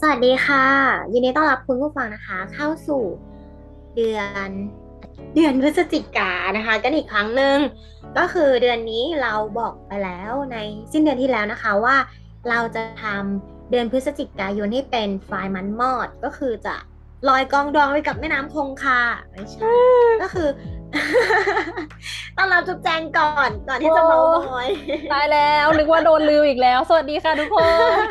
สวัสดีค่ะ ยินดีต้อนรับคุณผู้ฟังนะคะ เข้าสู่เดือนเดือนพฤศจิกานะคะ กันอีกครั้งหนึ่งก็คือเดือนนี้เราบอกไปแล้วในสิ้นเดือนที่แล้วนะคะว่าเราจะทำเดือนพฤศจิกายนให้เป็นไฟมันมอด ก็คือจะลอยกองดองไปกับแม่น้ำคงคาไม่ใช่ก็คือต้องรับจุ๊บแจงก่อนก่อนที่จะเมาท์มอยตายแล้วนึกว่าโดนลืมอีกแล้ว สวัสดีค่ะทุกคน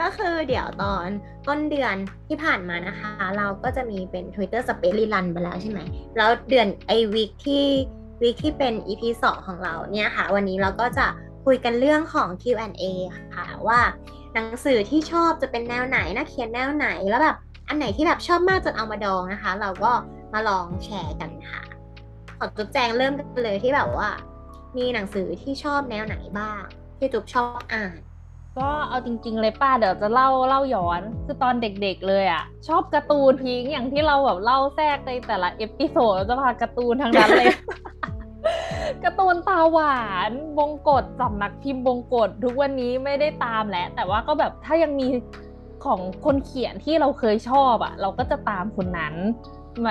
ก็คือเดี๋ยวตอนต้นเดือนที่ผ่านมานะคะ เราก็จะมีเป็น Twitter Space รีรันไปแล้วใช่ไหม แล้วเดือนไอวิกที่วิกที่เป็น EP 2 ของเราเนี่ยค่ะ วันนี้เราก็จะคุยกันเรื่องของ Q&A ค่ะว่าหนังสือที่ชอบจะเป็นแนวไหนนักเขียนแนวไหนแล้วแบบอันไหนที่แบบชอบมากจนเอามาดองนะคะ เราก็มาลองแชร์กันค่ะขอจุ๊บแจงเริ่มกันเลยที่แบบว่า มีหนังสือที่ชอบแนวไหนบ้าง ที่จุ๊บชอบอ่าน ก็เอาจริง ๆ เลยป้าเดี๋ยวจะเล่าเล่าย้อนคือตอนเด็กๆเลยอะ ชอบการ์ตูนพิงค์อย่างที่เราแบบเล่าแทรกในแต่ละ episode เราจะพาการ์ตูนทั้งนั้นเลยการ์ตูนตาหวานบงกชสำนักพิมพ์บงกชทุกวันนี้ไม่ได้ตามแล้วแต่ว่าก็แบบถ้ายังมีของคนเขียนที่เราเคยชอบอะ เราก็จะตามคนนั้น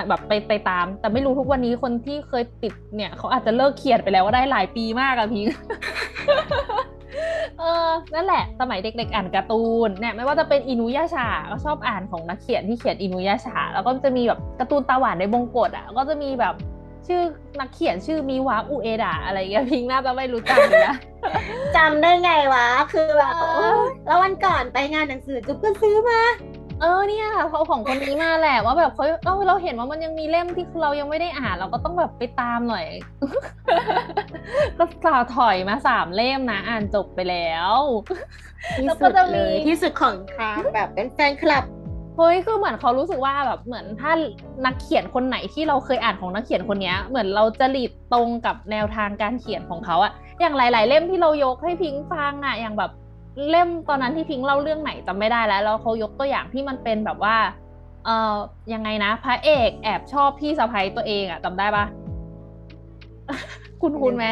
แบบไปไปตาม แต่ไม่รู้ทุกวันนี้คนที่เคยติดเนี่ย เขาอาจจะเลิกเขียนไปแล้วก็ได้หลายปีมากอะพิง เออ นั่นแหละ สมัยเด็กๆ อ่านการ์ตูน เนี่ย ไม่ว่าจะเป็นอินุยาชา ก็ชอบอ่านของนักเขียนที่เขียนอินุยาชา แล้วก็จะมีแบบการ์ตูนตาหวานในบงกฎอะ ก็จะมีแบบชื่อนักเขียนชื่อมิวะอุเอดะอะไรเงี้ยพิงค์น่าจะไม่รู้จักเลยนะจำได้ไงวะ คือแบบเออโอ๊ยแล้ววันก่อนไปงานหนังสือจุ๊บก็ซื้อมา เออเนี่ยเขาของคนนี้มาแหละว่าแบบเขาเออเราเห็นว่ามันยังมีเล่มที่เรายังไม่ได้อ่านเราก็ต้องแบบไปตามหน่อย ก็สาวถอยมาสามเล่มนะอ่านจบไปแล้วที่แล้วสุก็ดจะเลมียที่สุดของทางแบบเป็นแฟนคลับเฮ้ยคือเหมือนเขารู้สึกว่าแบบเหมือนถ้านักเขียนคนไหนที่เราเคยอ่านของนักเขียนคนเนี้ยเหมือนเราจะหลีดตรงกับแนวทางการเขียนของเขาอะอย่างหลาย ๆ เล่มที่เรายกให้พิงค์ฟังอะอย่างแบบ เล่มตอนนั้นที่พิงค์เล่าเรื่องไหนจำไม่ได้แล้วแล้วเขายกตัวอย่างที่มันเป็นแบบว่า เอ่อยังไงนะพระเอกแอบชอบพี่สะใภ้ตัวเองอะจำได้ปะคุณคุณไหม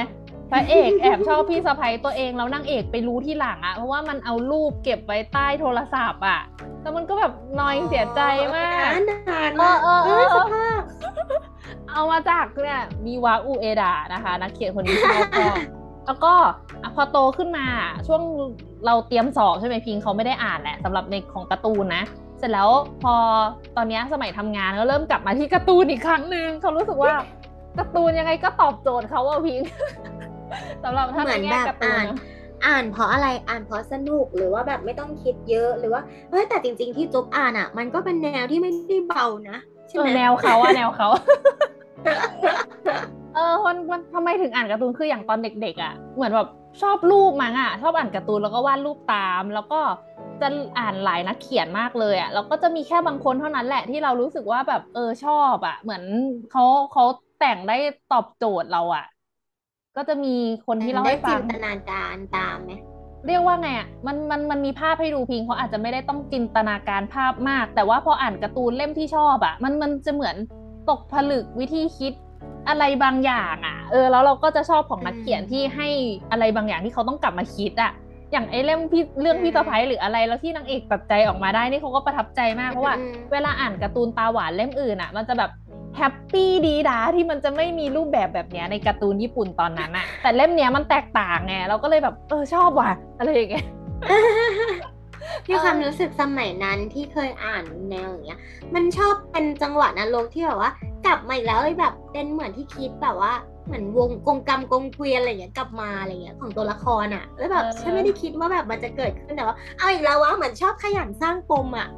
พระเอกแอบชอบพี่สะใภ้ตัวเองแล้วนางเอกไปรู้ที่หลังอะเพราะว่ามันเอารูปเก็บไว้ใต้โทรศัพท์อะแล้วมันก็แบบนอยเสียใจมากนานเออเออเออสภาพเอามาจากเนี่ยมีวาอุเอดะนะคะ นักเขียนคนนี้ชอบชอบแล้วก็อะ พอโตขึ้นมาช่วงเราเตรียมสอบใช่ไหมพิงเขาไม่ได้อ่านแหละสำหรับในของการ์ตูนนะ เสร็จแล้วพอตอนเนี้ยสมัยทำงานก็เริ่มกลับมาที่การ์ตูนอีกครั้งหนึ่งเขารู้สึกว่าการ์ตูนยังไงก็ตอบโจทย์เขาว่าพิงสำหรับถ้าเหมืในอนแง่แบบการ์ตูนอ่านนะอ่านเพราะอะไรอ่านเพราะสนุกหรือว่าแบบไม่ต้องคิดเยอะหรือว่าเฮ้ยแต่จริง ๆ ที่จุ๊บอ่านอะ มันก็เป็นแนวที่ไม่ได้เบานะใช่เอไหมอแนวเขาอะแนวเขาเออคนมันทำไมถึงอ่านการ์ตูนคืออย่างตอนเด็กๆอะ่ะ เหมือนแบบ ชอบรูปมั้งอะ่ะชอบอ่านการ์ตูนแล้วก็วาดรูปตาม แล้วก็จะอ่านหลายนักเขียนมากเลยอะ่ะแล้วก็จะมีแค่บางคนเท่านั้นแหละที่เรารู้สึกว่าแบบเออชอบอะ่ะ เหมือนเขาเขาแต่งได้ตอบโจทย์เราอะ่ะ ก็จะมีคนที่เล่าได้ให้ฟัจิงนตนาการตามไหมเรียกว่าไงอะมันมันมันมีภาพให้ดูพิงเขาอาจจะไม่ได้ต้องจินตนาการภาพมาก แต่ว่าพออ่านการ์ตูนเล่มที่ชอบอะ มันมันจะเหมือนตกผลึกวิธีคิด อะไรบางอย่างอะ เออแล้วเราก็จะชอบของนักเขียนที่ให้อะไรบางอย่างที่เขาต้องกลับมาคิดอะอย่างไอ้เล่มพี่เรื่องพี่สะพ้ายหรืออะไรแล้วที่นางเอกตัดใจออกมาได้นี่เขาก็ประทับใจมากเพราะว่าอืมเวลาอ่านการ์ตูนตาหวานเล่มอื่นอะ มันจะแบบแฮปปี้ดีดาที่มันจะไม่มีรูปแบบแบบเนี้ยในการ์ตูนญี่ปุ่นตอนนั้นอะแต่เล่มเนี้ยมันแตกต่างไงเราก็เลยแบบเออชอบว่ะอะไรอย่างเงี้ย ที่ความรู้สึกสมัยนั้นที่เคยอ่านแนวอย่างเงี้ย มันชอบเป็นจังหวะนรกที่แบบว่า กลับมาอีกแล้วเลยแบบเป็นเหมือนที่คิดแบบว่าเหมือนวงกงกรรมกงเกวียนอะไรอย่างเงี้ยกลับมาอะไรเงี้ยของตัวละครอะ แล้วแบบฉันไม่ได้คิดว่าแบบมันจะเกิดขึ้นแต่ว่าเอาอีกแล้ววะเหมือนชอบขยันสร้างปมอะ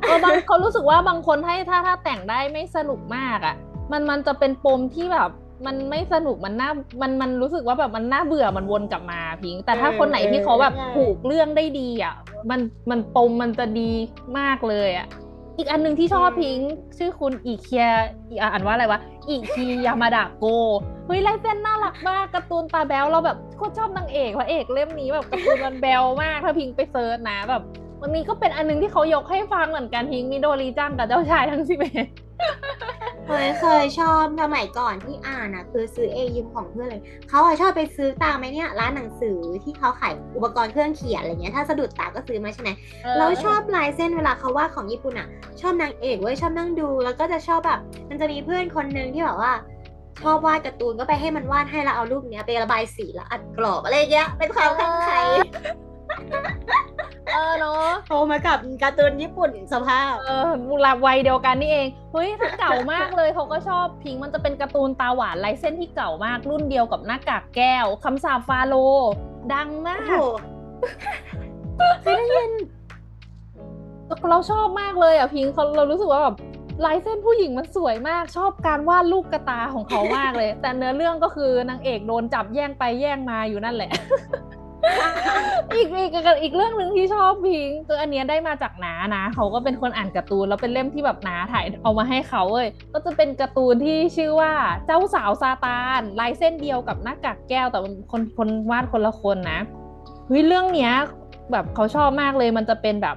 เออบางเขารู้สึกว่าบางคนให้ถ้าถ้าแต่งได้ไม่สนุกมากอะ มันมันจะเป็นปมที่แบบ มันไม่สนุกมันน่ามันมันรู้สึกว่าแบบมันน่าเบื่อมันวนกลับมาพิง แต่ถ้าเออคนไหนที่เขาแบบใช่ผูกเรื่องได้ดีอะมันมันปมมันจะดีมากเลยอะอีกอันหนึ่งที่ชอบพิงค์ชื่อคุณอีเคียอีอ่านว่าอะไรวะอีคียามาดะโกเฮ้ยลายเส้นน่ารักมากการ์ตูนตาแบ๊วเราแบบโคตรชอบนางเอกพระเอกเล่มนี้แบบการ์ตูนมันแบ๊วมากถ้าพิงค์ไป search นะแบบวันนี้ก็เป็นอันหนึ่งที่เขายกให้ฟังเหมือนกันพิงค์มิโดริจังกับเจ้าชายทั้งสิบเอ็ด เคยเคยชอบสมัยก่อนที่อ่านอะ คือซื้อเองยืมของเพื่อนเลยเขาอะชอบไปซื้อตามไหมเนี่ย ร้านหนังสือที่เขาขายอุปกรณ์เครื่องเขียนอะไรเงี้ยถ้าสะดุดตาก็ซื้อมาใช่ไหมแล้วชอบลายเส้นเวลาเขาวาดของญี่ปุ่นอะ ชอบนางเอกเว้ยชอบนั่งดู แล้วก็จะชอบแบบ มันจะมีเพื่อนคนหนึ่งที่แบบว่า ชอบวาดการ์ตูนก็ไปให้มันวาดให้แล้วเอารูปเนี้ยไประบายสีแล้วอัดกรอบอะไรเงี้ยเป็นความคลั่งไคล้ เออเนาะโตมากับการ์ตูนญี่ปุ่นสภาพ เออบุรวัยเดียวกันนี่เอง เฮ้ยเก่ามากเลยเขาก็ชอบพิงค์มันจะเป็นการ์ตูนตาหวานลายเส้นที่เก่ามากรุ่นเดียวกับหน้ากากแก้วคำสาปฟาโล ดังมาโอ้กโหเคยได้ยินเราชอบมากเลยอะพิงค์เขาเรารู้สึกว่าแบบลายเส้นผู้หญิงมันสวยมาก ชอบการวาดลูกกระตาของเขามากเลย แต่เนื้อเรื่องก็คือนางเอกโดนจับแย่งไปแย่งมาอยู่นั่นแหละ อีกอีกอีกเรื่องหนึ่งที่ชอบพิงคืออันเนี้ยได้มาจากน้านะเขาก็เป็นคนอ่านการ์ตูนแล้วเป็นเล่มที่แบบน้าถ่ายเอามาให้เขาเว้ยก็จะเป็นการ์ตูนที่ชื่อว่าเจ้าสาวซาตานลายเส้นเดียวกับหน้ากากแก้วแต่คนคนวาดคนละคนนะเฮ้ยเรื่องเนี้ยแบบเขาชอบมากเลยมันจะเป็นแบบ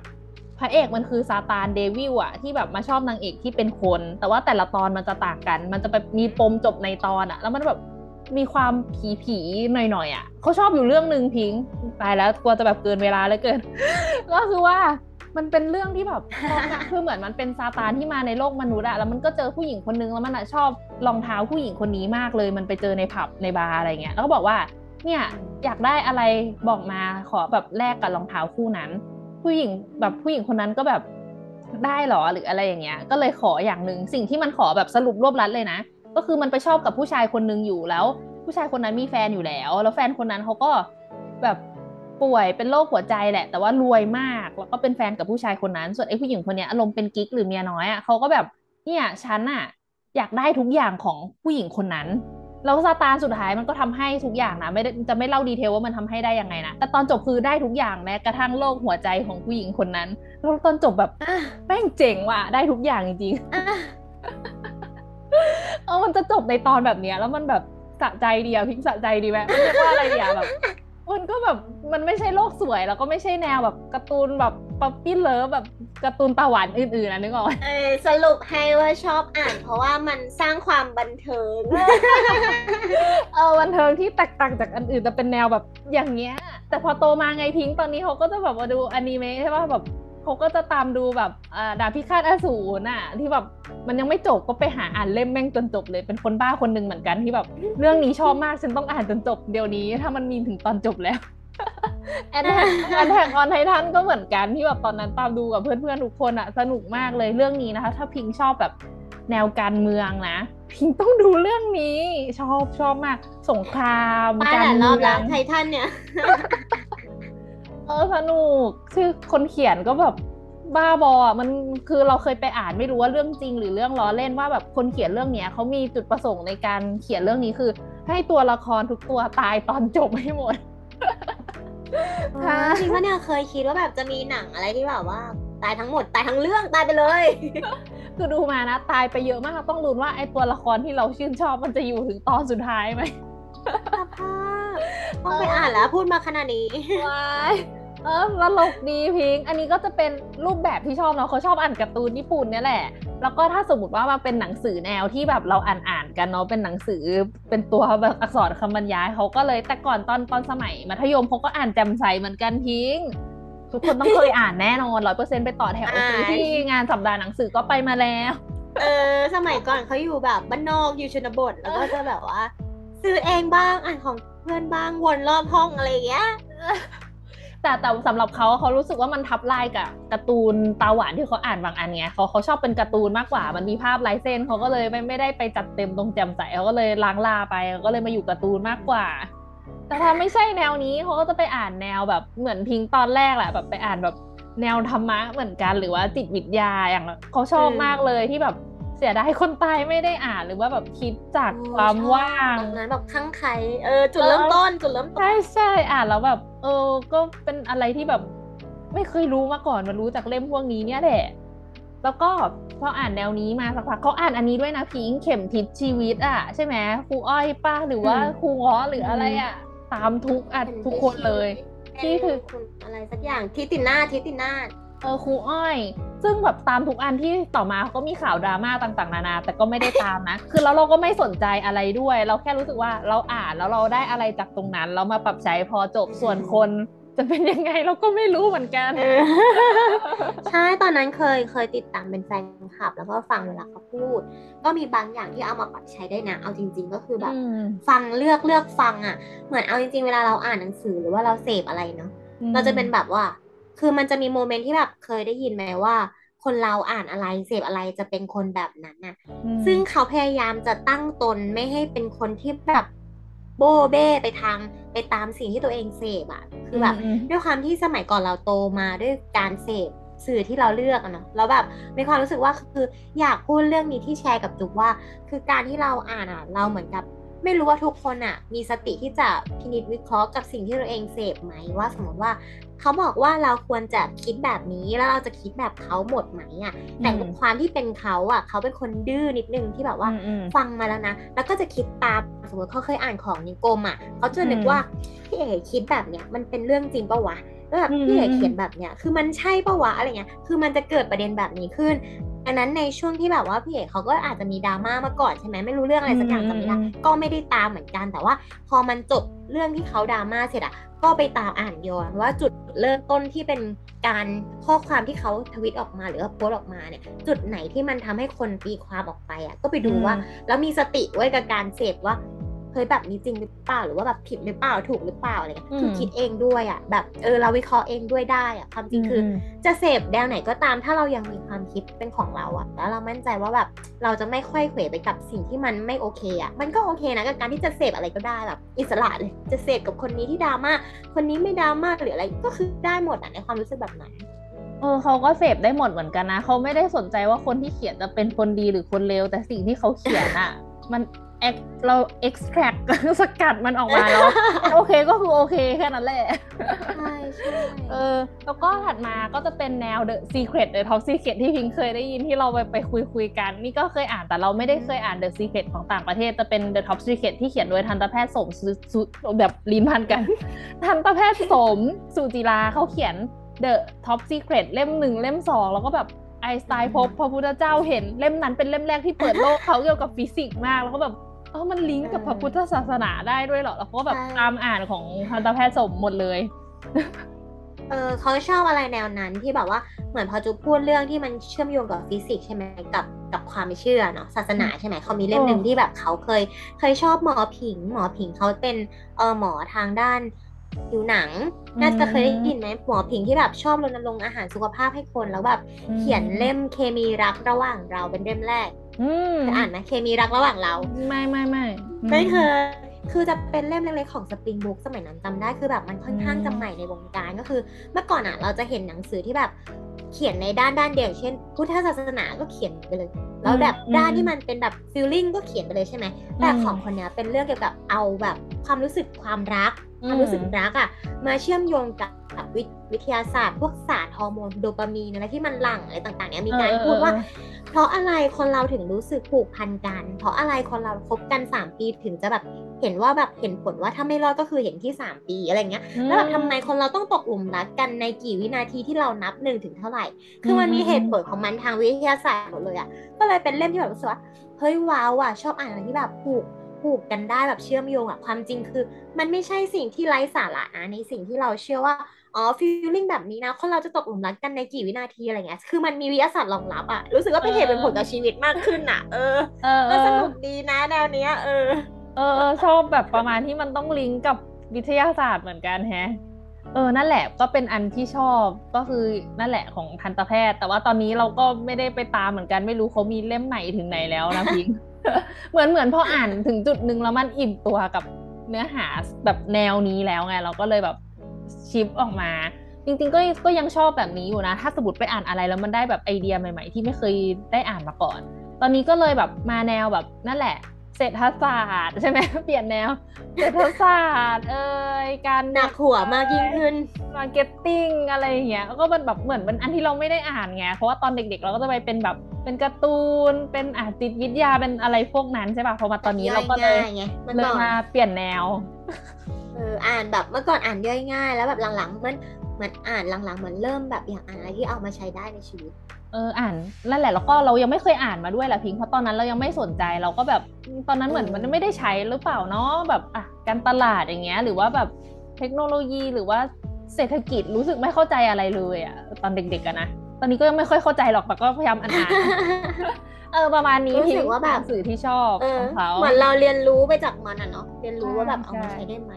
พระเอกมันคือซาตานเดวิลอะที่แบบมาชอบนางเอกที่เป็นคน แต่ว่าแต่ละตอนมันจะต่างกัน มันจะแบบมีปมจบในตอนอะแล้วมันแบบ มีความผีผีหน่อยๆอะเขาชอบอยู่เรื่องหนึ่งพิงค์ตายแล้วกลัวจะแบบเกินเวลาเลยเกิน ก็คือว่ามันเป็นเรื่องที่แบบคือเหมือนมันเป็นซาตานที่มาในโลกมนุษย์อะแล้วมันก็เจอผู้หญิงคนนึงแล้วมันอะชอบรองเท้าผู้หญิงคนนี้มากเลย มันไปเจอในผับในบาร์อะไรเงี้ยแล้วก็บอกว่าเนี่ยอยากได้อะไรบอกมาขอแบบแลกกับรองเท้าคู่นั้น ผู้หญิงแบบผู้หญิงคนนั้นก็แบบได้หรอหรืออะไรอย่างเงี้ย ก็เลยขออย่างหนึ่งสิ่งที่มันขอแบบสรุปรวบรัดเลยนะ ก็คือมันไปชอบกับผู้ชายคนนึงอยู่แล้ว ผู้ชายคนนั้นมีแฟนอยู่แล้ว แล้วแฟนคนนั้นเขาก็แบบป่วยเป็นโรคหัวใจแหละ แต่ว่ารวยมากแล้วก็เป็นแฟนกับผู้ชายคนนั้น ส่วนไอ้ผู้หญิงคนเนี้ยอารมณ์เป็นกิ๊กหรือเมียน้อยอะเขาก็แบบเนี่ยฉันอะอยากได้ทุกอย่างของผู้หญิงคนนั้นแล้วซาตานสุดท้ายมันก็ทำให้ทุกอย่างนะไม่ได้จะไม่เล่าดีเทลว่ามันทำให้ได้ยังไงนะแต่ตอนจบคือได้ทุกอย่างแม้กระทั่งโลกหัวใจของผู้หญิงคนนั้นแล้วตอนจบแบบอะแม่งเจ๋งว่ะได้ทุกอย่างจริงอะๆ เออมันจะจบในตอนแบบเนี้ยแล้วมันแบบสะใจดีอะพิงค์สะใจดีไหมมันเรียกว่าอะไรดีอะแบบมันก็แบบมันไม่ใช่โลกสวยแล้วก็ไม่ใช่แนวแบบการ์ตูนแบบ puppy love แบบการ์ตูนตาหวานอื่นๆนะนึกออกไหมเออสรุปให้ว่าชอบอ่าน เพราะว่ามันสร้างความบันเทิงเออบันเทิงที่แตกต่างจากอันอื่นแต่เป็นแนวแบบอย่างเงี้ย แต่พอโตมาไงพิงค์ตอนนี้เขาก็จะแบบมาดูอนิเมะใช่ป่ะแบบ เขาก็จะตามดูแบบอ่าดาบพิฆาตอสูรน่ะ ที่แบบมันยังไม่จบก็ไปหาอ่านเล่มแม่งจนจบเลยเป็นคนบ้าคนหนึ่งเหมือนกันที่แบบ เรื่องนี้ชอบมากฉันต้องอ่านจนจบเดี๋ยวนี้ถ้ามันมีถึงตอนจบแล้วแอนแท็กแอนแท็กออนไททันก็เหมือนกันที่แบบตอนนั้นตามดูกับเพื่อนๆทุกคนอะสนุกมากเลยเรื่องนี้นะคะ ถ้าพิงค์ชอบแบบแนวการเมืองนะ พิงค์ต้องดูเรื่องนี้ ชอบชอบมาก สงครามป้าการแต่รเมือบอแล้วงไททันเนี่ย เออสนุกชื่อคนเขียนก็แบบบ้าบออะมันคือเราเคยไปอ่านไม่รู้ว่าเรื่องจริง หรือเรื่องล้อเล่นว่าแบบคนเขียนเรื่องเนี้ยเขามีจุดประสงค์ในการเขียนเรื่องนี้คือ ให้ตัวละครทุกตัวตายตอนจบให้หมดอ๋อจริงปะเนี่ยเคยคิดว่าแบบจะมีหนังอะไรที่แบบว่า ตายทั้งหมดตายทั้งเรื่องตายไปเลย คือดูมานะ ตายไปเยอะมากต้องลุ้นว่าไอ้ตัวละครที่เราชื่นชอบมันจะอยู่ถึงตอนสุดท้ายไหม สภาพต้องไปอ่านแล้วพูดมาขนาดนี้ว้ายเออตลกดีพิงค์อันนี้ก็จะเป็นรูปแบบที่ชอบเนาะเขาชอบอ่านการ์ตูนญี่ปุ่นเนี่ยแหละ แล้วก็ถ้าสมมติว่ามาเป็นหนังสือแนวที่แบบเราอ่านอ่านๆกันเนาะ เป็นหนังสือ เป็นตัวแบบอักษรคำบรรยายเขาก็เลย แต่ก่อนตอนตอนสมัยมัธยมเขาก็อ่านแจำใสเหมือนกันพิงค์ทุกคนต้องเคยอ่านแน่นอนร้อยเปอร์เซ็นต์ไปต่อแถวซื้อที่งานสัปดาห์หนังสือก็ไปมาแล้ว เออ สมัยก่อนเขาอยู่แบบบ้านนอกอยู่ชนบท แล้วก็จะแบบว่า ซื้อเองบ้างอ่านของเพื่อนบ้างวนรอบห้องอะไรอย่างเงี้ยแต่แต่สำหรับเขาเขารู้สึกว่ามันทับลายกับการ์ตูนตาหวานที่เขาอ่านบางอันไงเขาเขาชอบเป็นการ์ตูนมากกว่ามันมีภาพลายเส้นเขาก็เลยไม่ไม่ได้ไปจัดเต็มตรงแจมใสเขาก็เลยล้างลาไปเขาก็เลยมาอยู่การ์ตูนมากกว่า แต่ถ้าไม่ใช่แนวนี้เขาก็จะไปอ่านแนวแบบเหมือนพิงตอนแรกแหละแบบไปอ่านแบบแนวธรรมะเหมือนกันหรือว่าจิตวิทยาอย่างเขาชอบมากเลยที่แบบ เสียดายคนตายไม่ได้อ่านหรือว่าแบบคิดจากความว่างตรงนั้นแบบข้างใครเออจุดเริ่มต้นจุดเริ่มต้นใช่ใช่อ่านแล้วแบบ เออ ก็เป็นอะไรที่แบบ ไม่เคยรู้มาก่อนมารู้จากเล่มพวกนี้เนี่ยแหละแล้วก็พออ่านแนวนี้มาสักพักเขาอ่านอันนี้ด้วยนะพิงค์เข็มทิศชีวิตอะใช่ไหมครูอ้อยป้าหรือว่าอืมครูง้อหรืออะไรอะ ตามทุกอะทุกคนเลยที่คือคุณอะไรสักอย่างทิตินาทิตินา เออครูอ้อย ซึ่งแบบตามทุกอันที่ต่อมาก็มีข่าวดราม่าต่างๆ นานา แต่ก็ไม่ได้ตามนะ คือแล้วเราก็ไม่สนใจอะไรด้วย เราแค่รู้สึกว่าเราอ่านแล้วเราได้อะไรจากตรงนั้น เรามาปรับใช้พอจบส่วนคนจะเป็นยังไงเราก็ไม่รู้เหมือนกัน ใช่ตอนนั้นเคยเคยติดตามเป็นแฟนคลับ แล้วก็ฟังเวลาเขาพูด ก็มีบางอย่างที่เอามาปรับใช้ได้นะ เอาจริง ๆ ก็คือแบบอืมฟังเลือกเลือกฟังอะ เหมือนเอาจริง ๆ เวลาเราอ่านหนังสือหรือว่าเราเสพอะไรเนาะเราจะเป็นแบบว่า คือมันจะมีโมเมนต์ที่แบบเคยได้ยินไหมว่า คนเราอ่านอะไรเสพอะไรจะเป็นคนแบบนั้นน่ะอืมซึ่งเขาพยายามจะตั้งตนไม่ให้เป็นคนที่แบบโบ้เบ้ไปทางไปตามสิ่งที่ตัวเองเสพอะคือแบบอืมด้วยความที่สมัยก่อนเราโตมาด้วยการเสพสื่อที่เราเลือกอะเนาะแล้วแบบมีความรู้สึกว่าคืออยากพูดเรื่องนี้ที่แชร์กับจุกว่า คือการที่เราอ่านอะเราเหมือนกับ ไม่รู้ว่าทุกคนอะมีสติที่จะพินิจวิเคราะห์กับสิ่งที่ตัวเองเสพไหมว่า สมมติว่า เขาบอกว่าเราควรจะคิดแบบนี้แล้วเราจะคิดแบบเขาหมดไหมอะแต่อืมความที่เป็นเขาอะเขาเป็นคนดื้อนิดนึงที่แบบว่าอืมอืมฟังมาแล้วนะ แล้วก็จะคิดตามสมมติเขาเคยอ่านของนิกรมอะเขาจะนึกอืมว่าพี่เอ๋คิดแบบเนี้ยมันเป็นเรื่องจริงปะวะแล้วแบบอืมพี่เอ๋อืมเขียนแบบเนี้ยคือมันใช่ปะวะอะไรเงี้ยคือมันจะเกิดประเด็นแบบนี้ขึ้นดังนั้นในช่วงที่แบบว่าพี่เอ๋เขาก็อาจจะมีดราม่ามาก่อนใช่ไหมไม่รู้เรื่องอะไรสักอย่างจำไม่ได้อืมก็ไม่ได้ตามเหมือนกันแต่ว่า พอมันจบ เรื่องที่เขาดราม่าเสร็จอะก็ไปตามอ่านย้อนว่าจุดเริ่มต้นที่เป็นการข้อความที่เขาทวิตออกมาหรือว่าโพสต์ออกมาเนี่ย จุดไหนที่มันทำให้คนตีความออกไปอะก็ไปดูว่า แล้วมีสติไว้กับการเสพว่า เฮ้ยแบบนี้จริงหรือเปล่าหรือว่าแบบผิดหรือเปล่าถูกหรือเปล่าอะไรเงี้ยอืมคือคิดเองด้วยอะแบบเออเราวิเคราะห์เองด้วยได้อะความจริงคืออมจะเสพแนวไหนก็ตามถ้าเรายังมีความคิดเป็นของเราอะแล้วเรามั่นใจว่าแบบเราจะไม่ค่อยเขวไปกับสิ่งที่มันไม่โอเคอะมันก็โอเคนะกับการที่จะเสพอะไรก็ได้แบบอิสระเลยจะเสพกับคนนี้ที่ดราม่าคนนี้ไม่ดราม่าหรืออะไรก็คือได้หมดอะในความรู้สึกแบบนั้นเออเขาก็เสพได้หมดเหมือนกันนะ เขาไม่ได้สนใจว่าคนที่เขียนจะเป็นคนดีหรือคนเลวแต่สิ่งที่เขาเขียนอะมัน ex เรา extract สกัดมันออกมาแล้วโอเคก็คือโอเคแค่นั้นแหละใช่ใช่เออแล้วก็ถัดมาก็จะเป็นแนว The Secret The Top Secret ที่พิงเคยได้ยินที่เราไปไปคุยคุยกัน นี่ก็เคยอ่านแต่เราไม่ได้เคยอ่าน The Secret ของต่างประเทศจะเป็น The Top Secret ที่เขียนโดยทันตแพทย์สมสุสุแบบลิ้นพันกัน ทันตแพทย์สมสุจีราเขาเขียน The Top Secret เล่มหนึ่งเล่มสองแล้วก็แบบไอน์สไตน์พบพระพุทธเจ้าเห็นเล่มนั้นเป็นเล่มแรกที่เปิดโลกเขาเกี่ยวกับฟิสิกส์มาก แล้วก็แบบเออมันลิงก์กับพระพุทธศาสนาได้ด้วยเหรอแล้วเขาก็แบบตามอ่านของทันตแพทย์สมหมดเลย เออเขาชอบอะไรแนวนั้นที่แบบว่าเหมือนพอจูพูดเรื่องที่มันเชื่อมโยงกับฟิสิกส์ใช่ไหมกับกับความเชื่อเนาะศาสนาใช่ไหมเขามีเล่มหนึ่งโอ้ที่แบบเขาเคย เคยชอบหมอผิง หมอผิงเขาเป็นเออหมอทางด้านผิวหนัง น่าจะเคยได้ยินไหมหมอผิงที่แบบชอบรณรงค์อาหารสุขภาพให้คนแล้วแบบเขียนเล่มเคมีรักระหว่างเราเป็นเล่มแรก อืมเคยอ่านไหมเคมีรักระหว่างเรา ไม่ไม่ไม่ไม่เคยคือจะเป็นเล่มเล็กๆของสปริงบุ๊กสมัยนั้นจำได้คือแบบมันค่อนข้างจะใหม่ในวงการก็คือ เมื่อก่อนอะเราจะเห็นหนังสือที่แบบเขียนในด้านด้านเดียวอย่างเช่น พุทธศาสนาก็เขียนไปเลย แล้วแบบด้านที่มันเป็นแบบฟีลลิ่งก็เขียนไปเลยใช่ไหมแต่ของคนเนี้ยเป็นเรื่องเกี่ยวกับเอาแบบความรู้สึกความรักความรู้สึกรักอะมาเชื่อมโยงกับกับวิวิทยาศาสตร์ พวกศาสตร์ฮอร์โมนโดปามีนอะไรที่มันหลั่งอะไรต่างๆเนี้ยมีการพูดว่า เพราะอะไรคนเราถึงรู้สึกผูกพันกัน เพราะอะไรคนเราคบกัน 3 ปีถึงจะแบบเห็นว่าแบบเห็นผลว่าถ้าไม่รอดก็คือเห็นที่ 3 ปีอะไรเงี้ยแล้วแบบทำไมคนเราต้องตกหลุมรักกันในกี่วินาทีที่เรานับหนึ่งถึงเท่าไหร่ คือมันมีเหตุผลของมันทางวิทยาศาสตร์หมดเลยอะก็เลยเป็นเล่มที่แบบรู้สึกว่าเฮ้ยว้าวอะชอบอ่านอะไรที่แบบผูก ผูกกันได้แบบเชื่อมโยงอะความจริงคือ มันไม่ใช่สิ่งที่ไร้สาระนะในสิ่งที่เราเชื่อว่าอ๋อฟีลลิ่งแบบนี้นะคนเราจะตกหลุมรักกันในกี่วินาทีอะไรเงี้ยคือมันมีวิทยาศาสตร์รองรับอะรู้สึกว่าเป็นเหตุเป็นผลกับชีวิตมากขึ้นอะเออเออเอก็อสนุกดีนะแนวเนี้ยเออเออ เออชอบแบบประมาณที่มันต้องลิงก์กับวิทยาศาสตร์เหมือนกันแฮะเออ นั่นแหละก็เป็นอันที่ชอบก็คือนั่นแหละของทันตแพทย์ แต่ว่าตอนนี้เราก็ไม่ได้ไปตามเหมือนกันไม่รู้เขามีเล่มไหนถึงไหนแล้วนะพิง เหมือนเหมือนพออ่านถึงจุดหนึ่งแล้วมันอิ่มตัวกับเนื้อหาแบบแนวนี้แล้วไง เราก็เลยแบบชิปออกมา จริง ๆ ก็ก็ยังชอบแบบนี้อยู่นะ ถ้าสมมติไปอ่านอะไรแล้วมันได้แบบไอเดียใหม่ ๆ ที่ไม่เคยได้อ่านมาก่อน ตอนนี้ก็เลยแบบมาแนวแบบนั่นแหละเศรษฐศาสตร์ใช่ไหมเปลี่ยนแนวเศรษฐศาสตร์เอ่ยการหนักหัวมากยิ่งขึ้น marketing อะไรอย่างเงี้ยก็เป็นแบบเหมือนเป็นอันที่เราไม่ได้อ่านไงเพราะว่าตอนเด็กๆ เราก็จะไปเป็นแบบ เป็นการ์ตูน เป็นอาจิตวิทยา เป็นอะไรพวกนั้นใช่ป่ะ พอมาตอนนี้เราก็เลยย่อยง่ายไงเมื่อเลยก่อนมาเปลี่ยนแนว เออ อ่านแบบเมื่อก่อนอ่านย่อยง่าย แล้วแบบหลังๆมันเหมือนอ่านหลังๆเหมือนเริ่มแบบอยากอ่านอะไรที่เอามาใช้ได้ในชีวิต เอออ่านนั่นแหละแล้วก็เรายังไม่เคยอ่านมาด้วยแหละพิงค์เพราะตอนนั้นเรายังไม่สนใจเราก็แบบตอนนั้นเหมือนอืมมันไม่ได้ใช้หรือเปล่าเนาะแบบอะการตลาดอย่างเงี้ย หรือว่าแบบเทคโนโลยีหรือว่าเศรษฐกิจรู้สึกไม่เข้าใจอะไรเลยอะตอนเด็กๆอะนะต อนนี้ก็ยังไม่ค่อยเข้าใจหรอกแต่ก็พยายามอ่านๆเออประมาณนี้รู้สึกพิงค์ว่าแบบหนังสือที่ชอบเออของเขาเหมือนเราเรียนรู้ไปจากมันอะเนาะเรียนรู้ว่าแบบใช่เอามาใช้ได้ไหม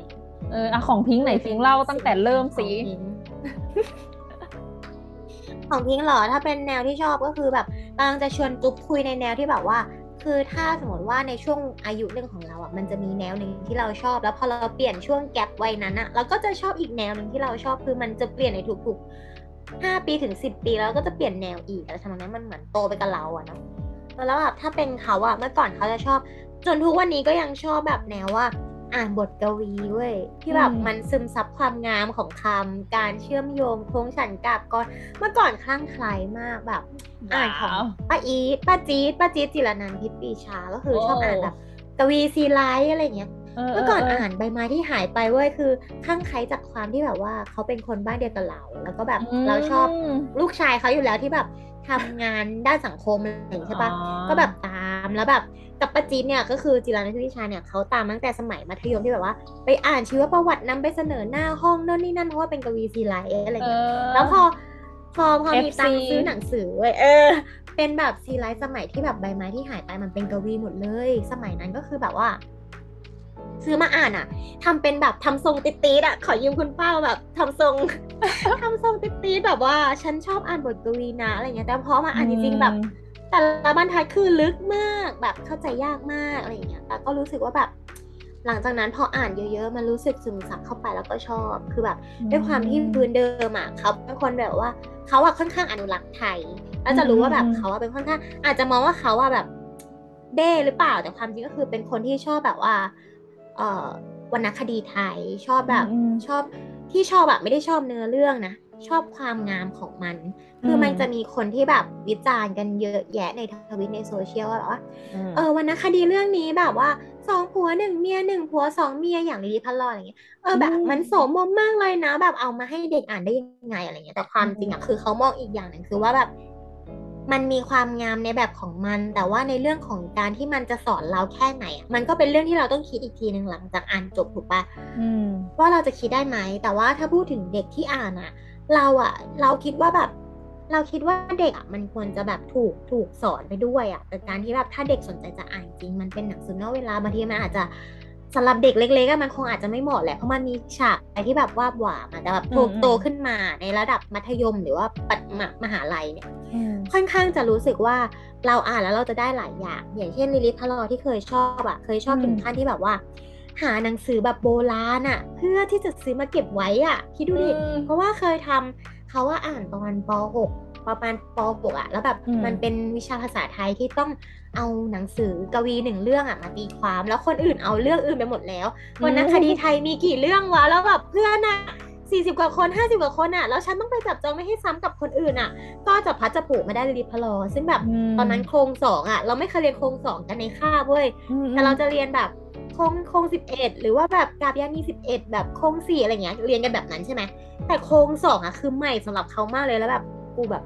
เอออะของพิงค์ไหนพิงค์เล่าตั้งแต่เริ่มสิของพิงค์ของพิงค์เหรอถ้าเป็นแนวที่ชอบก็คือแบบกำลังจะชวนจุ๊บคุยในแนวที่แบบว่า คือถ้าสมมติว่าในช่วงอายุหนึ่งของเราอะมันจะมีแนวหนึ่งที่เราชอบ แล้วพอเราเปลี่ยนช่วงแกลบวัยนั้นอะเราก็จะชอบอีกแนวหนึ่งที่เราชอบคือมันจะเปลี่ยนในทุกๆ ห้าปีถึงสิบปีแล้วก็จะเปลี่ยนแนวอีกอะไรทำนองนั้นมันเหมือนโตไปกับเราอะเนาะแล้วแบบถ้าเป็นเขาอะเมื่อก่อนเขาจะชอบ จนทุกวันนี้ก็ยังชอบแบบแนวว่า อ่านบทกวีเว้ยที่แบบอืมมันซึมซับความงามของคำการเชื่อมโยงโค้งฉันกาบก่อนเมื่อก่อนคลั่งไคล้มากแบบ อ่านของป้าอีทป้าจี๊ดป้าจี๊ดจิระนันท์พิตรปรีชาก็คือโอ้ชอบอ่านแบบกวีซีไรต์อะไรอย่างเงี้ย เมื่อก่อนอ่านใบไม้ที่หายไปเว้ยคือคลั่งไคล้จากความที่แบบว่าเขาเป็นคนบ้านเดียวกับเรา แล้วก็แบบเราชอบลูกชายเขาอยู่แล้วที่แบบทำงานด้านสังคมอะไรอย่างเงี้ยใช่ปะอ๋อก็แบบตามแล้วแบบกับป้าจี๊ดเนี่ยก็คือจิรานันท์พิชาเนี่ยเขาตามตั้งแต่สมัยมัธยมที่แบบว่า ไปอ่านชีวประวัตินำไปเสนอหน้าห้องโน่นนี่นั่นเพราะว่าเป็นกวีซีไรต์อะไรอย่างเงี้ยเออแล้วพอพอพอมี FC ตังค์ซื้อหนังสือเว้ยเออ เป็นแบบซีไลท์สมัยที่แบบใบไม้ที่หายไปมันเป็นกวีหมดเลย สมัยนั้นก็คือแบบว่า ซื้อมาอ่านอะทำเป็นแบบทำทรงติดๆอะ ขอยืมคุณเป้าแบบทำทรงทำทรงติดๆแบบว่าฉันชอบอ่านบทกวีนะอะไรเงี้ยแต่พอมาอ่านจริงๆแบบ แต่ละบรรทัดคือลึกมากแบบเข้าใจยากมากอะไรอย่างเงี้ยแต่ก็รู้สึกว่าแบบหลังจากนั้นพออ่านเยอะๆ มันรู้สึกซึมซับเข้าไปแล้วก็ชอบ คือแบบด้วยความที่พื้นเดิมอะเขาเป็นคนแบบว่าเขาอะค่อนข้างอนุรักษ์ไทย แล้วจะรู้ว่าแบบอืมเขาอะเป็นค่อนข้างอาจจะมองว่าเขาอะแบบเด้หรือเปล่า แต่ความจริงก็คือเป็นคนที่ชอบแบบว่าเอ่อ วรรณคดีไทยชอบแบบอืมชอบที่ชอบแบบไม่ได้ชอบเนื้อเรื่องนะ ชอบความงามของมัน คืออมมันจะมีคนที่แบบวิจารณ์กันเยอะแยะในทวิตในโซเชียลว่าแบบว่ามเออวรรณคดีเรื่องนี้แบบว่าสองผัวหนึ่งเมียหนึ่งผัวสองเมียอย่างลิลิตพระลออะไรเงี้ยเออแบบอืมมันโสมมมากเลยนะ แบบเอามาให้เด็กอ่านได้ยังไงอะไรเงี้ยแต่ความจริงอะคือเขามองอีกอย่างหนึ่งคือว่าแบบ มันมีความงามในแบบของมัน แต่ว่าในเรื่องของการที่มันจะสอนเราแค่ไหนอะมันก็เป็นเรื่องที่เราต้องคิดอีกทีหนึ่งหลังจากอ่านจบถูกปะอืมว่าเราจะคิดได้ไหม แต่ว่าถ้าพูดถึงเด็กที่อ่านอะเราอะเราคิดว่าแบบ เราคิดว่าเด็กอะมันควรจะแบบถูกถูกสอนไปด้วยอะแต่การที่แบบถ้าเด็กสนใจจะอ่านจริง มันเป็นหนังสือนอกเวลาบางทีมันอาจจะ สำหรับเด็กเล็กๆอะมันคงอาจจะไม่เหมาะแหละเพราะมันมีฉากอะไรที่แบบว่าบหวามอะแต่แบบโตอืมอืมโตขึ้นมาในระดับมัธยมหรือว่าปัดมมหาลัยเนี่ยอืมค่อนข้างจะรู้สึกว่าเราอ่านแล้วเราจะได้หลายอย่าง อย่างเช่นลิลิทพลอที่เคยชอบอะเคยชอบอืมถึงขั้นที่แบบว่า หาหนังสือแบบโบราณอะเพื่อที่จะซื้อมาเก็บไว้อะคิดดูดิอืมเพราะว่าเคยทำเขาว่าอ่านตอนป .6 ประมาณป .6 อะแล้วแบบอืมมันเป็นวิชาภาษาไทยที่ต้องเอาหนังสือกวีหนึ่งเรื่องอะมาตีความ แล้วคนอื่นเอาเรื่องอื่นไปหมดแล้ววรรณคดีไทยมีกี่เรื่องวะแล้วแบบเพื่อนอะสี่สิบกว่าคนห้าสิบกว่าคนอะแล้วฉันต้องไปจับจองไม่ให้ซ้ำกับคนอื่นอะก็จับพลัดจับผลูมาได้ลิลิตพระลอ ซึ่งแบบมตอนนั้นโคลงสองอะเราไม่เคยเรียนโคลงสองกันในคาบเว้ยอืมแต่เราจะเรียนแบบโคลงโคลงสิบเอ็ดหรือว่าแบบกาพย์ยานีสิบเอ็ดแบบโคลงสี่อะไรเงี้ยเรียนกันแบบนั้นใช่ไหมแต่โคลงสองอะคือใหม่สำหรับเขามากเลยแล้วแบบกูแบบ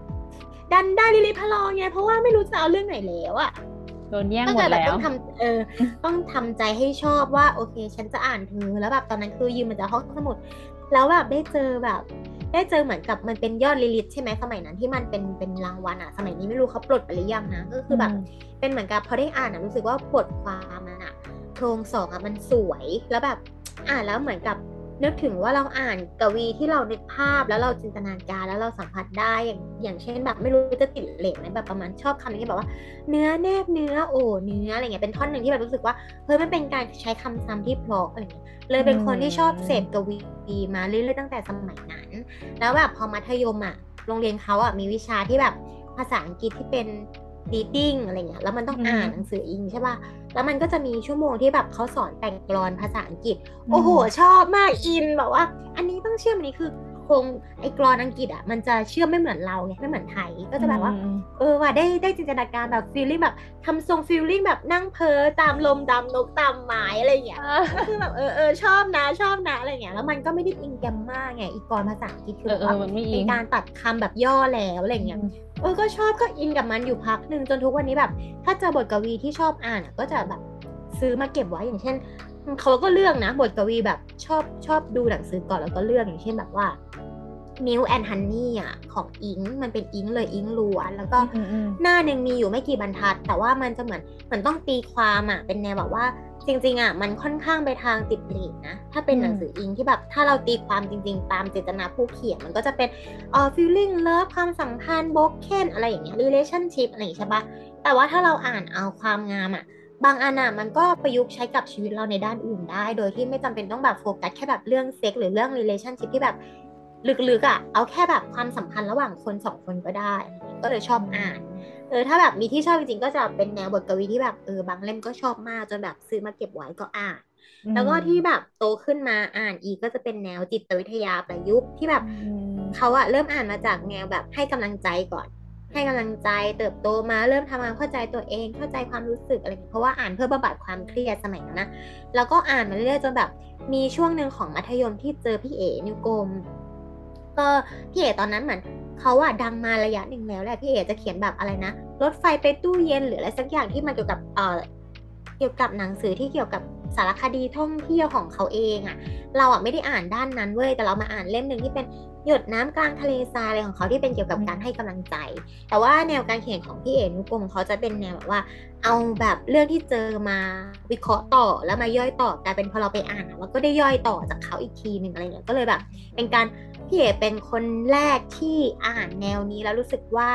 ดันได้ลิลิตพระลอไงเพราะว่าไม่รู้จะเอาเรื่องไหนแล้วอะโดนแย่งก็หมเลดยแบบแล้วต้องทำเออต้องทำใจให้ชอบว่าโอเค ฉันจะอ่านเธอแล้วแบบตอนนั้นคือยืมมาจากห้องสมุด แล้วแบบได้เจอแบบ ได้เจอเหมือนกับมันเป็นยอดลิลิตใช่ไหมสมัยนั้นที่มันเป็นเป็นรางวัลอะสมัยนี้ไม่รู้เขาปลดไปหรือยังนะก็คือแบบอืมเป็นเหมือนกับพอได้อ่านอะรู้สึกว่าบทความมันอะโครงสองอะมันสวยแล้วแบบอ่านแล้วเหมือนกับ นึกถึงว่าเราอ่านกวีที่เรานึกภาพแล้วเราจินตนาการแล้วเราสัมผัสได้อย่างอย่างเช่นแบบไม่รู้จะติดเหล็กไหมแบบประมาณชอบคำนี้แบบว่า เนื้อแนบเนื้อโอ้เนื้ออะไรเงี้ยเป็นท่อนหนึ่งที่แบบรู้สึกว่าเฮ้ยมันเป็นการใช้คำซ้ำที่เพราะอะไรเงี้ยเลยเป็นคนที่ชอบเสพกวีมาเรื่อยๆตั้งแต่สมัยนั้น แล้วแบบพอมัธยมอะโรงเรียนเขาอะมีวิชาที่แบบภาษาอังกฤษที่เป็น reading อะไรเงี้ยแล้วมันต้องอืมอ่านหนังสืออิงใช่ป่ะแล้วมันก็จะมีชั่วโมงที่แบบเขาสอนแต่งกลอนภาษาอังกฤษอืมโอ้โห ชอบมากอินแบบว่า อันนี้ต้องเชื่อมอันนี้คือโครงไอ้กรอนอังกฤษอะมันจะเชื่อมไม่เหมือนเราไงไม่เหมือนไทยก็จะแบบว่า เออว่าได้ได้จินตนาการแบบฟีลลิ่งแบบทำทรงฟีลลิ่งแบบนั่งเพ้อตามลมตามนกตามไม้อะไรอย่างเงี้ยก็คือแบบเออเออชอบนะชอบนะอะไรเงี้ยแล้วมันก็ไม่ได้อิงแกมมากไงอีกรภาษาอังกฤษคือเอแบอบเออว่ามันไม่อิเป็นงการตัดคำแบบย่อแล้วอะไรเงี้ยเออก็ชอบก็อินกับมันอยู่พักหนึ่งจนทุกวันนี้แบบ ถ้าเจอบทกวีที่ชอบอ่านอะก็จะแบบซื้อมาเก็บไว้อย่างเช่นเขาก็เลือกนะ บทกวีแบบชอบชอบดูหนังสือก่อนแล้วก็เลือกอย่างเช่นแบบว่า Milk and Honey อะของอิงมันเป็นอิงเลยอิงล้วน แล้วก็อืมอืมหน้าหนึ่งมีอยู่ไม่กี่บรรทัด แต่ว่ามันจะเหมือนเหมือนต้องตีความอะเป็นแนวแบบว่าจริงๆอะมันค่อนข้างไปทางติดเรตนะ ถ้าเป็นอืมหนังสืออิงที่แบบ ถ้าเราตีความจริง ๆ ตามเจตนาผู้เขียนมันก็จะเป็นเอ่อ feeling love ความสัมพันธ์ broken อะไรอย่างเงี้ย relationship อะไรอย่างเงี้ยใช่ปะแต่ว่าถ้าเราอ่านเอาความงามอะบางอันอะมันก็ประยุกต์ใช้กับชีวิตเราในด้านอื่นได้ โดยที่ไม่จำเป็นต้องแบบโฟกัสแค่แบบเรื่องเซ็กส์หรือเรื่อง relationship ที่แบบ ลึกๆอะเอาแค่แบบความสัมพันธ์ระหว่างคนสองคนก็ได้อะไรอย่างเงี้ยก็เลยชอบอ่านเออถ้าแบบมีที่ชอบจริงๆก็จะเป็นแนวบทกวีที่แบบเออบางเล่มก็ชอบมากจนแบบซื้อมาเก็บไว้ก็อ่าน แล้วก็ที่แบบโตขึ้นมาอ่านอีกก็จะเป็นแนวจิตวิทยาประยุกต์ที่แบบอืมเขาอะเริ่มอ่านมาจากแนวแบบให้กำลังใจก่อน ให้กำลังใจเติบโตมาเริ่มทำความเข้าใจตัวเองเข้าใจความรู้สึกอะไรอย่างเงี้ยเพราะว่าอ่านเพื่อบำบัดความเครียดสมัยนั้นนะแล้วก็อ่านมาเรื่อยๆจนแบบมีช่วงหนึ่งของมัธยมที่เจอพี่เอ๋นิวกรม ก็พี่เอ๋ตอนนั้นเหมือนเขาอะดังมาระยะหนึ่งแล้วแหละพี่เอ๋จะเขียนแบบอะไรนะรถไฟไปตู้เย็นหรืออะไรสักอย่างที่มันเกี่ยวกับเอ่อเกี่ยวกับหนังสือที่เกี่ยวกับสารคดีท่องเที่ยวของเขาเองอะเราอะไม่ได้อ่านด้านนั้นเว้ยแต่เรามาอ่านเล่มหนึ่งที่เป็น หยดน้ำกลางทะเลทรายอะไรของเขาที่เป็นเกี่ยวกับอืมการให้กำลังใจ แต่ว่าแนวการเขียนของพี่เอ๋นุกรมเขาจะเป็นแนวแบบว่า เอาแบบเรื่องที่เจอมาวิเคราะห์ต่อแล้วมาย่อยต่อกลายเป็นพอเราไปอ่านอะเราก็ได้ย่อยต่อจากเขาอีกทีหนึ่งอะไรเงี้ยก็เลยแบบ เป็นการพี่เอ๋เป็นคนแรกที่อ่านแนวนี้แล้วรู้สึกว่า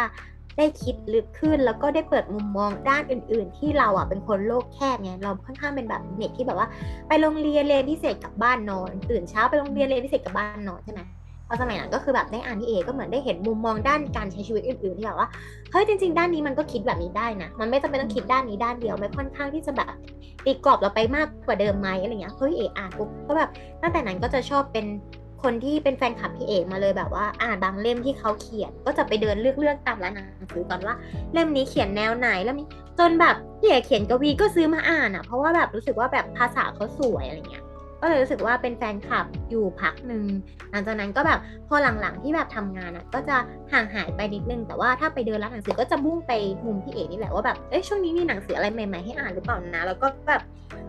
ได้คิดลึกขึ้นแล้วก็ได้เปิดมุมมองด้านอื่น ๆ ที่เราอะเป็นคนโลกแคบไงเราค่อนข้างเป็นแบบเด็กที่แบบว่า ไปโรงเรียนเรียนพิเศษกลับบ้านนอน ตื่นเช้าไปโรงเรียนเรียนพิเศษกลับบ้านนอนใช่ไหม พอสมัยนั้นก็คือแบบได้อ่านพี่เอก็เหมือนได้เห็นมุมมองด้านการใช้ชีวิตอื่นๆที่แบบว่าเฮ้ยจริง ๆ ด้านนี้มันก็คิดแบบนี้ได้นะมันไม่จำเป็นต้องคิดด้านนี้ด้านเดียวมันค่อนข้างที่จะแบบตีกรอบเราไปมากกว่าเดิมไหมอะไรเงี้ยเฮ้ยเออ่านปุ๊บก็แบบตั้งแต่นั้นก็จะชอบเป็นคนที่เป็นแฟนคลับพี่เอมาเลยแบบว่า อ่านบางเล่มที่เขาเขียน ก็จะไปเดินเลือกเลือกๆตามร้านหนังสือก่อนว่าเล่มนี้เขียนแนวไหนแล้วมีจนแบบพี่เอเขียนกวีก็ซื้อมาอ่านอะ เพราะว่าแบบรู้สึกว่าแบบภาษาเขาสวยอะไรเงี้ย ก็เลยรู้สึกว่าเป็นแฟนคลับอยู่พักหนึ่งหลังจากนั้นก็แบบพอหลังๆที่แบบทำงานอะก็จะห่างหายไปนิดนึง แต่ว่าถ้าไปเดินร้านหนังสือก็จะมุ่งไปมุมพี่เอนี่แหละว่าแบบเอ้ยช่วงนี้มีหนังสืออะไรใหม่ๆให้อ่านหรือเปล่านะ แล้วก็แบบ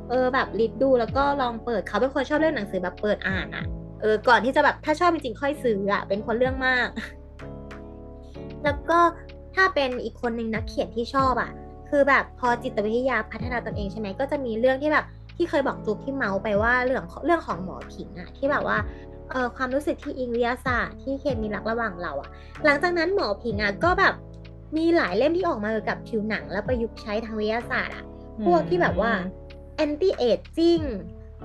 เออแบบลิดดูแล้วก็ลองเปิดเขาเป็นคนชอบเล่นหนังสือแบบเปิดอ่านอะเออก่อนที่จะแบบถ้าชอบจริงๆค่อยซื้ออะเป็นคนเรื่องมาก แล้วก็ถ้าเป็นอีกคนหนึ่งนักเขียนที่ชอบอะคือแบบพอจิตวิทยาพัฒนาตนเองใช่ไหมก็จะมีเรื่องที่แบบ ที่เคยบอกจูบที่เมาส์ไปว่าเรื่องของเรื่องของหมอผิงอะที่แบบว่าเออความรู้สึกที่อิงวิทยาศาสตร์ที่เคมีรักระหว่างเราอะหลังจากนั้นหมอผิงอะก็แบบมีหลายเล่มที่ออกมาเกี่ยวกับผิวหนัง แล้วประยุกต์ใช้ทางวิทยาศาสตร์อะพวกที่แบบว่า anti aging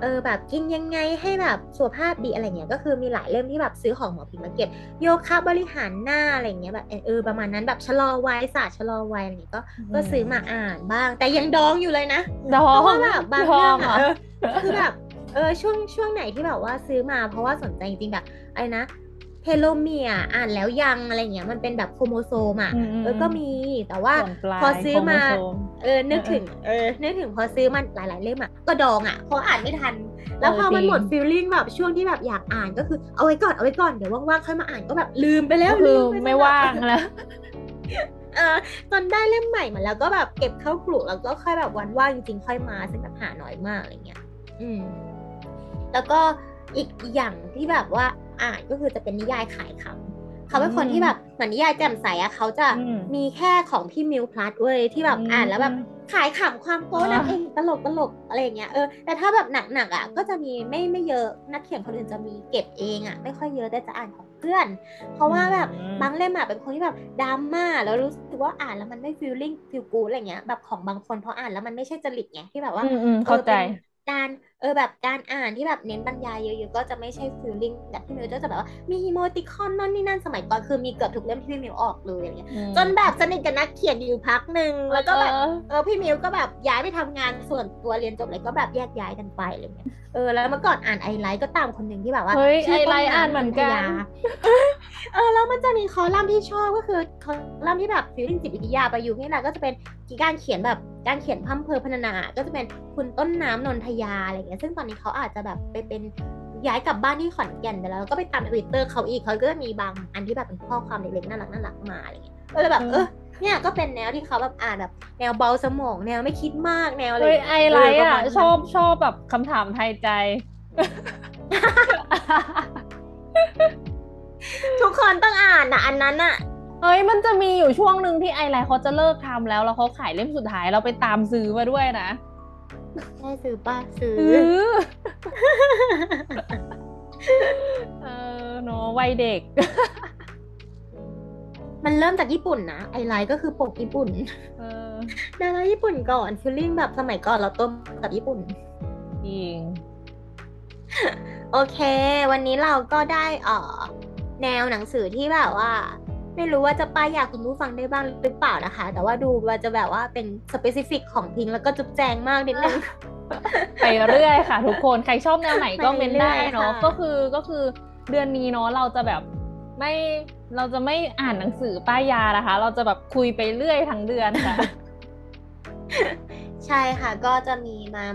เออแบบกินยังไงให้แบบสุขภาพดีอะไรเงี้ยก็คือมีหลายเล่มที่แบบซื้อของหมอผิงมาเก็บโยคะบริหารหน้าอะไรเงี้ยแบบเออประมาณนั้นแบบชะลอวัยศาสตร์ชะลอวัยอะไรเงี้ยก็ก็ซื้อมาอ่านบ้าง แต่ยังดองอยู่เลยนะดอเพราะงว่าแบบบางดเรื่อองงเหรอะอเออคือแบบเออช่วงช่วงไหนที่แบบว่าซื้อมาเพราะว่าสนใจจริงๆแบบอะไรนะ เทโลเมียร์อ่านแล้วยังอะไรเงี้ยมันเป็นแบบโครโมโซมอะอืมอืมเออก็มีแต่ว่าส่วนปลายพอซื้อมาโครโมโซมเออนึกเออถึงเออนึกถึงพอซื้อมันหลาย ๆ เล่มอะก็ดองอะเพราะอ่านไม่ทัน แล้วพอมันจริงหมด feeling แบบช่วงที่แบบอยากอ่านก็คือเอาไว้ก่อนเอาไว้ก่อนเดี๋ยวว่างๆค่อยมาอ่านก็แบบลืมไปแล้วก็คือลืมไป่ซะแบบว่างแล้วเออตอนได้เล่มใหม่มาแล้วก็แบบเก็บเข้ากรุแล้วก็ค่อยแบบวันว่างจริงๆค่อยมาซึ่งแบบหาน้อยมากอะไรเงี้ย อืม แล้วก็อีกอย่างที่แบบว่า อ่านก็คือจะเป็นนิยายขายคำเขาเป็นคนที่แบบเหมือนนิยายแจ่มใสอะเขาจะอืมมีแค่ของพี่มิวพลัสเว้ยที่แบบอืมอ่านแล้วแบบขายขำความโป๊ะนั่นเองตลกตลกอะไรอย่างเงี้ยเออแต่ถ้าแบบหนักๆอะก็จะมีไม่ไม่เยอะนักเขียนคนอื่นจะมีเก็บเองอะไม่ค่อยเยอะแต่จะอ่านของเพื่อน เพราะว่าแบบอืมบางเล่มอะเป็นคนที่แบบดราม่าแล้วรู้สึกว่าอ่านแล้วมันไม่ฟีลลิ่งฟีลกูอะไรเงี้ยแบบของบางคนพออ่านแล้วมันไม่ใช่จริตไงที่แบบว่าอืมอืมเข้าใจออการ เออแบบการอ่านที่แบบเน้นบรรยายเยอะๆก็จะไม่ใช่ feeling แบบพี่มิวก็จะแบบว่ามี emoticon นั่นนี่นั่นสมัยก่อนคือมีเกือบทุกเล่มที่พี่มิวออกเลยอะไรเงี้ยอืมจนแบบสนิทกับนักเขียนอยู่พักหนึ่งแล้วก็แบบเออเออพี่มิวก็แบบย้ายไปทำงานส่วนตัวเรียนจบอะไรก็แบบแยกย้ายกันไปอะไรเงี้ยเออแล้วเมื่อก่อนอ่าน I Like ก็ตามคนหนึ่งที่แบบว่าเฮ้ยชื่อ I Like อ่านเหมือนกันพญาเออแล้วมันจะมีคอลัมน์ที่ชอบก็คือคอลัมน์ที่แบบ feeling จิตวิทยาประยุกต์นี่แหละก็จะเป็นการเขียนแบบการเขียนพร่ำเพ้อพรรณนาก็จะเป็นคุณต้นน้ำนนทยาอะไรเงี้ยซึ่งตอนนี้เขาอาจจะแบบไปเป็นย้ายกลับบ้านที่ขอนแก่นไปแล้วแล้วก็ไปตามทวิตเตอร์เขาอีกเขาก็จะมีบางอันที่แบบเป็นข้อความเล็กๆน่ารักน่ารักมาอะไรเงี้ยก็เลยแบบเออเนี่ยก็เป็นแนวที่เขาแบบอ่านแบบแนวเบาสมองแนวไม่คิดมากแนวอะไรเฮ้ยเงี้ย I Like อะประมาณนั้นชอบชอบแบบคำถามทายใจ ทุกคนต้องอ่านนะอันนั้นอะเฮ้ยมันจะมีอยู่ช่วงหนึ่งที่ I Like เขาจะเลิกทำแล้วแล้วเขาขายเล่มสุดท้ายเราไปตามซื้อมาด้วยนะ ได้ซื้อป่ะซื้อซื้อเออเนาะวัยเด็ก มันเริ่มจากญี่ปุ่นนะ I Like ก็คือปกญี่ปุ่นเออดาราญี่ปุ่นก่อน feeling แบบสมัยก่อนเราต้มกับญี่ปุ่นจริงโอเค วันนี้เราก็ได้เอ่อแนวหนังสือที่แบบว่า ไม่รู้ว่าจะป้ายยาคุณผู้ฟังได้บ้างหรือเปล่านะคะ แต่ว่าดูว่าจะแบบว่าเป็นสเปซิฟิกของพิงค์แล้วก็จุบแจงมากนิดนึงไปเรื่อยค่ะ ทุกคนใครชอบแนวไหนก็ไปเมนเรื่ได้อยๆเนาะค่ะก็คือก็คือเดือนนี้เนาะเราจะแบบไม่เราจะไม่อ่านหนังสือป้ายยานะคะ เราจะแบบคุยไปเรื่อยทั้งเดือนค่ะใช่ค่ะก็จะมีมา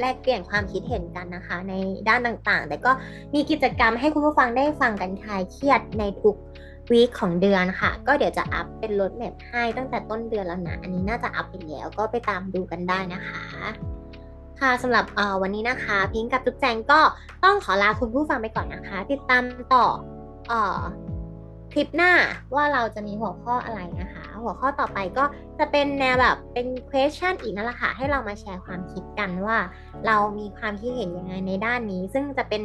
แลกเปลี่ยนความคิดเห็นกันนะคะ ในด้านต่างๆ แต่ก็มีกิจกรรมให้คุณผู้ฟังได้ฟังกันคลายเครียดในทุก วีคของเดือนค่ะ ก็เดี๋ยวจะอัพเป็นรถแมพให้ตั้งแต่ต้นเดือนแล้วนะ อันนี้น่าจะอัพไปแล้วก็ไปตามดูกันได้นะคะ ค่ะสำหรับวันนี้นะคะ พิงค์กับจุ๊บแจงก็ต้องขอลาคุณผู้ฟังไปก่อนนะคะ ติดตามต่ออ่อค ลิปหน้าว่าเราจะมีหัวข้ออะไรนะคะ หัวข้อต่อไปก็จะเป็นแนวแบบเป็น question อีกนั่นแหละค่ะ ให้เรามาแชร์ความคิดกันว่า เรามีความคิดเห็นยังไงในด้านนี้ ซึ่งจะเป็น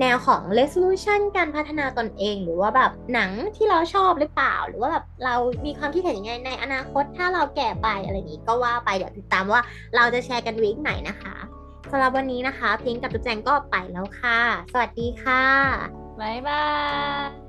แนวของ resolution การพัฒนาตนเอง หรือว่าแบบหนังที่เราชอบหรือเปล่า หรือว่าแบบเรามีความคิดเห็นยังไงในอนาคตถ้าเราแก่ไปอะไรอย่างนี้ก็ว่าไปเดี๋ยวติดตามว่าเราจะแชร์กันวีคไหนนะคะสำหรับวันนี้นะคะ พิงค์กับจุ๊แจงก็ไปแล้วค่ะ สวัสดีค่ะบ๊ายบาย